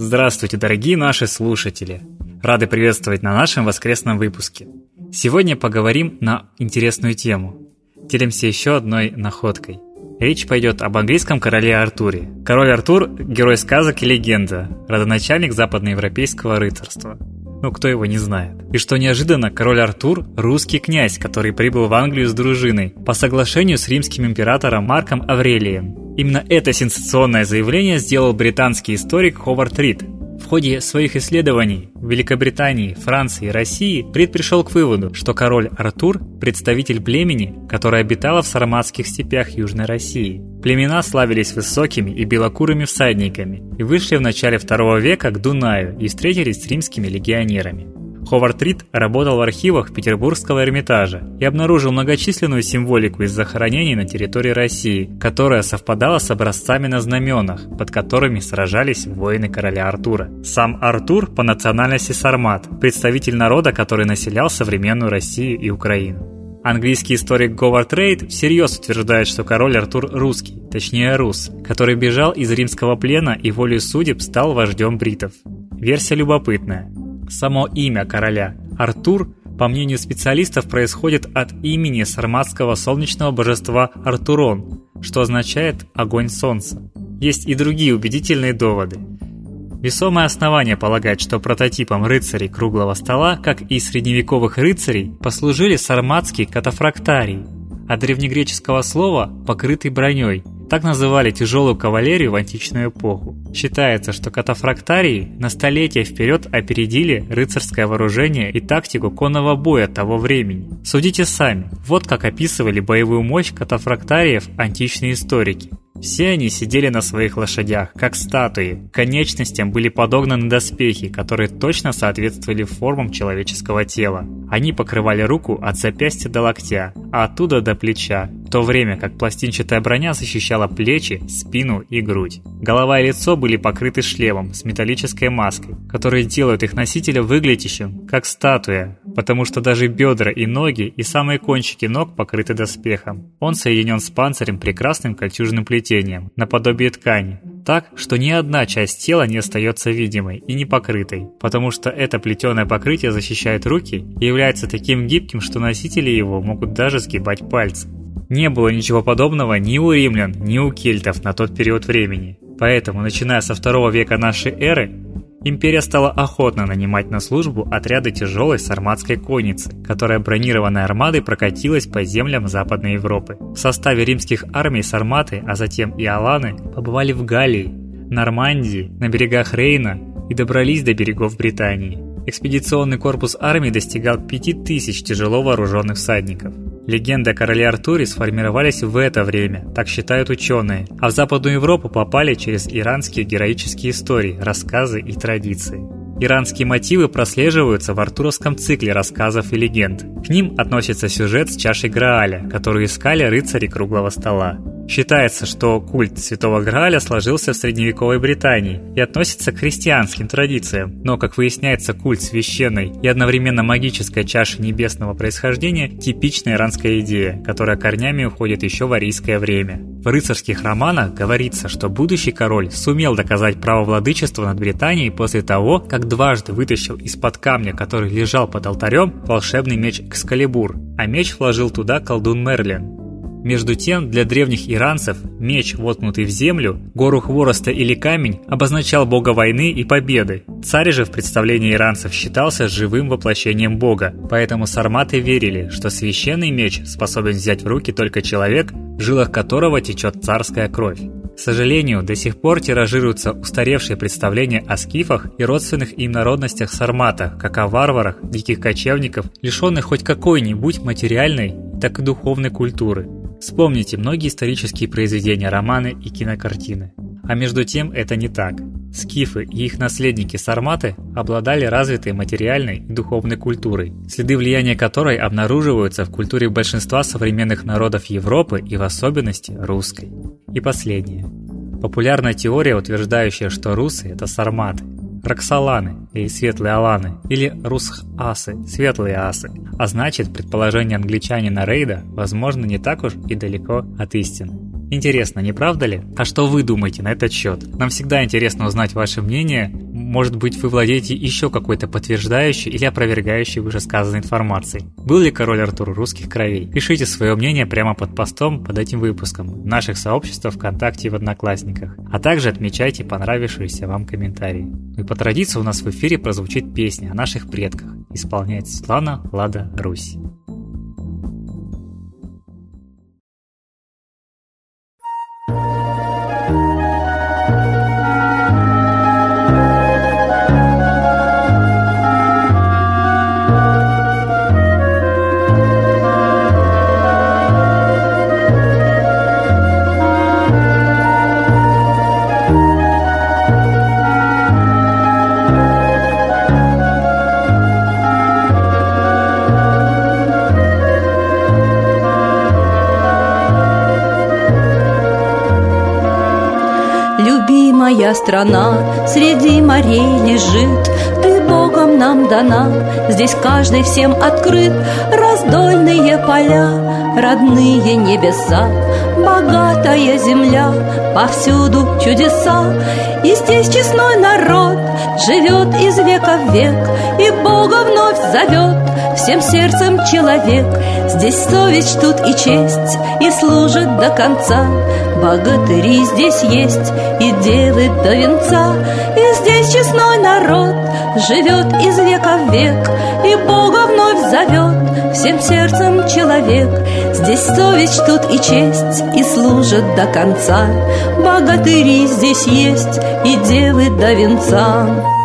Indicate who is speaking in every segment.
Speaker 1: Здравствуйте, дорогие наши слушатели! Рады приветствовать на нашем воскресном выпуске. Сегодня поговорим на интересную тему. Делимся еще одной находкой. Речь пойдет об английском короле Артуре. Король Артур – герой сказок и легенда, родоначальник западноевропейского рыцарства – ну, кто его не знает. И что неожиданно, король Артур – русский князь, который прибыл в Англию с дружиной по соглашению с римским императором Марком Аврелием. Именно это сенсационное заявление сделал британский историк Ховард Рид, в ходе своих исследований в Великобритании, Франции и России Рид пришел к выводу, что король Артур – представитель племени, которое обитало в сарматских степях Южной России. Племена славились высокими и белокурыми всадниками и вышли в начале II века к Дунаю и встретились с римскими легионерами. Ховард Рид работал в архивах Петербургского Эрмитажа и обнаружил многочисленную символику из захоронений на территории России, которая совпадала с образцами на знаменах, под которыми сражались воины короля Артура. Сам Артур по национальности сармат, представитель народа, который населял современную Россию и Украину. Английский историк Говард Рейд всерьез утверждает, что король Артур русский, точнее рус, который бежал из римского плена и волей судеб стал вождем бритов. Версия любопытная. Само имя короля Артур, по мнению специалистов, происходит от имени сарматского солнечного божества Артурон, что означает «огонь солнца». Есть и другие убедительные доводы. Весомое основание полагать, что прототипом рыцарей круглого стола, как и средневековых рыцарей, послужили сарматские катафрактарии, от древнегреческого слова «покрытый броней», так называли тяжелую кавалерию в античную эпоху. Считается, что катафрактарии на столетия вперед опередили рыцарское вооружение и тактику конного боя того времени. Судите сами, вот как описывали боевую мощь катафрактариев античные историки. Все они сидели на своих лошадях, как статуи. К конечностям были подогнаны доспехи, которые точно соответствовали формам человеческого тела. Они покрывали руку от запястья до локтя, а оттуда до плеча, в то время как пластинчатая броня защищала плечи, спину и грудь. Голова и лицо были покрыты шлемом с металлической маской, которые делают их носителя выглядящим, как статуя, потому что даже бедра и ноги и самые кончики ног покрыты доспехом. Он соединен с панцирем прекрасным кольчужным плетением плетением, наподобие ткани, так, что ни одна часть тела не остается видимой и не покрытой, потому что это плетеное покрытие защищает руки и является таким гибким, что носители его могут даже сгибать пальцы. Не было ничего подобного ни у римлян, ни у кельтов на тот период времени. Поэтому, начиная со второго века нашей эры, Империя стала охотно нанимать на службу отряды тяжелой сарматской конницы, которая бронированной армадой прокатилась по землям Западной Европы. В составе римских армий сарматы, а затем и аланы, побывали в Галлии, Нормандии, на берегах Рейна и добрались до берегов Британии. Экспедиционный корпус армии достигал 5000 тяжело вооруженных всадников. Легенды о короле Артуре сформировались в это время, так считают ученые, а в Западную Европу попали через иранские героические истории, рассказы и традиции. Иранские мотивы прослеживаются в артуровском цикле рассказов и легенд. К ним относится сюжет с чашей Грааля, которую искали рыцари круглого стола. Считается, что культ Святого Грааля сложился в средневековой Британии и относится к христианским традициям, но, как выясняется, культ священной и одновременно магической чаши небесного происхождения – типичная иранская идея, которая корнями уходит еще в арийское время. В рыцарских романах говорится, что будущий король сумел доказать право владычества над Британией после того, как дважды вытащил из-под камня, который лежал под алтарем, волшебный меч Экскалибур, а меч вложил туда колдун Мерлин. Между тем, для древних иранцев меч, воткнутый в землю, гору хвороста или камень обозначал бога войны и победы. Царь же в представлении иранцев считался живым воплощением бога, поэтому сарматы верили, что священный меч способен взять в руки только человек, в жилах которого течет царская кровь. К сожалению, до сих пор тиражируются устаревшие представления о скифах и родственных им народностях сарматах, как о варварах, диких кочевников, лишенных хоть какой-нибудь материальной, так и духовной культуры. Вспомните многие исторические произведения, романы и кинокартины. А между тем это не так. Скифы и их наследники-сарматы обладали развитой материальной и духовной культурой, следы влияния которой обнаруживаются в культуре большинства современных народов Европы и в особенности русской. И последнее. Популярная теория, утверждающая, что русы – это сарматы – Роксоланы или светлые аланы, или русх-асы, светлые асы. А значит, предположение англичанина Рейда, возможно, не так уж и далеко от истины. Интересно, не правда ли? А что вы думаете на этот счет? Нам всегда интересно узнать ваше мнение. может быть, вы владеете еще какой-то подтверждающей или опровергающей вышесказанной информацией. Был ли король Артур русских кровей? Пишите свое мнение прямо под постом под этим выпуском в наших сообществах ВКонтакте и в Одноклассниках, а также отмечайте понравившиеся вам комментарии. И по традиции у нас в эфире прозвучит песня о наших предках. Исполняет Светлана Лада Русь.
Speaker 2: Любимая страна. Среди морей лежит Ты Богом нам дана, здесь каждый всем открыт Раздольные поля, родные небеса. Богатая земля, повсюду чудеса. И здесь честной народ живет из века в век И Бога вновь зовет всем сердцем человек. Здесь совесть, тут и честь, и служит до конца. Богатыри здесь есть, и девы до венца. И здесь честной народ живет из века в век И Бога зовет всем сердцем человек. Здесь совесть, тут и честь, и служит до конца. Богатыри здесь есть, и девы до венца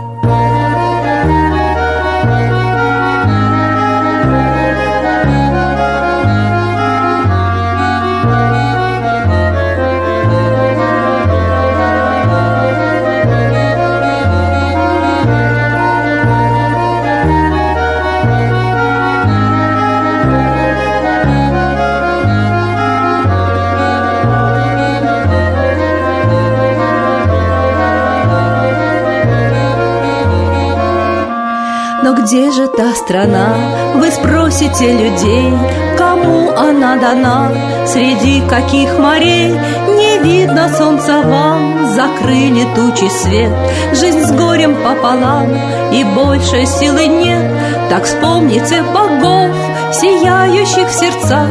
Speaker 2: где же та страна, вы спросите людей, Кому она дана, среди каких морей Не видно солнца вам, закрыли тучи свет Жизнь с горем пополам, и больше силы нет Так вспомните богов, сияющих в сердцах.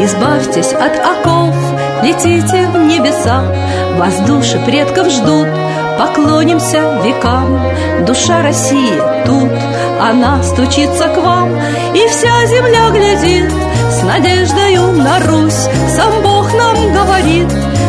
Speaker 2: Избавьтесь от оков, летите в небеса. Вас души предков ждут, поклонимся векам. Душа России тут, она стучится к вам И вся земля глядит с надеждою на Русь. Сам Бог нам говорит,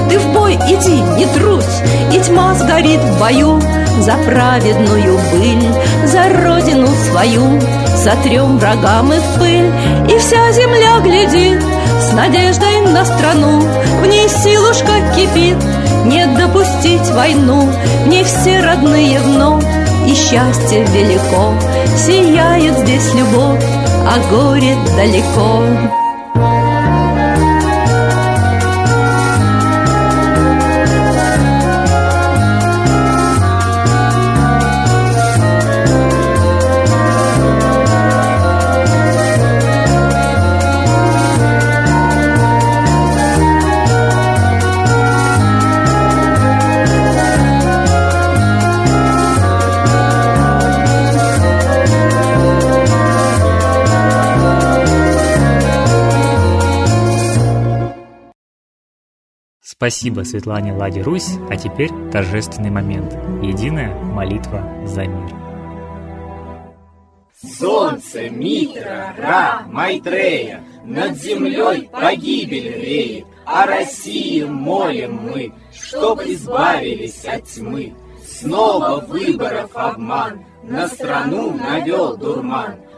Speaker 2: ты в бой иди, не трусь И тьма сгорит в бою за праведную быль За родину свою сотрем врагам и в пыль И вся земля глядит с надеждой на страну. В ней силушка кипит, не допустить войну Не все родные вновь и счастье велико. Сияет здесь любовь, а горе далеко
Speaker 1: Спасибо Светлане Ладе Русь, а теперь торжественный момент. Единая молитва за мир.
Speaker 3: Солнце, Митра, Ра, Майтрея, над землей погибель реет, О России молим мы, чтоб избавились от тьмы. Снова выборов обман, на страну навел дурман.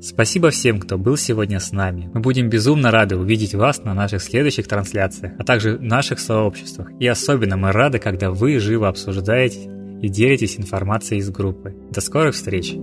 Speaker 1: Спасибо всем, кто был сегодня с нами. Мы будем безумно рады увидеть вас на наших следующих трансляциях, а также в наших сообществах. И особенно мы рады, когда вы живо обсуждаете и делитесь информацией из группы. До скорых встреч!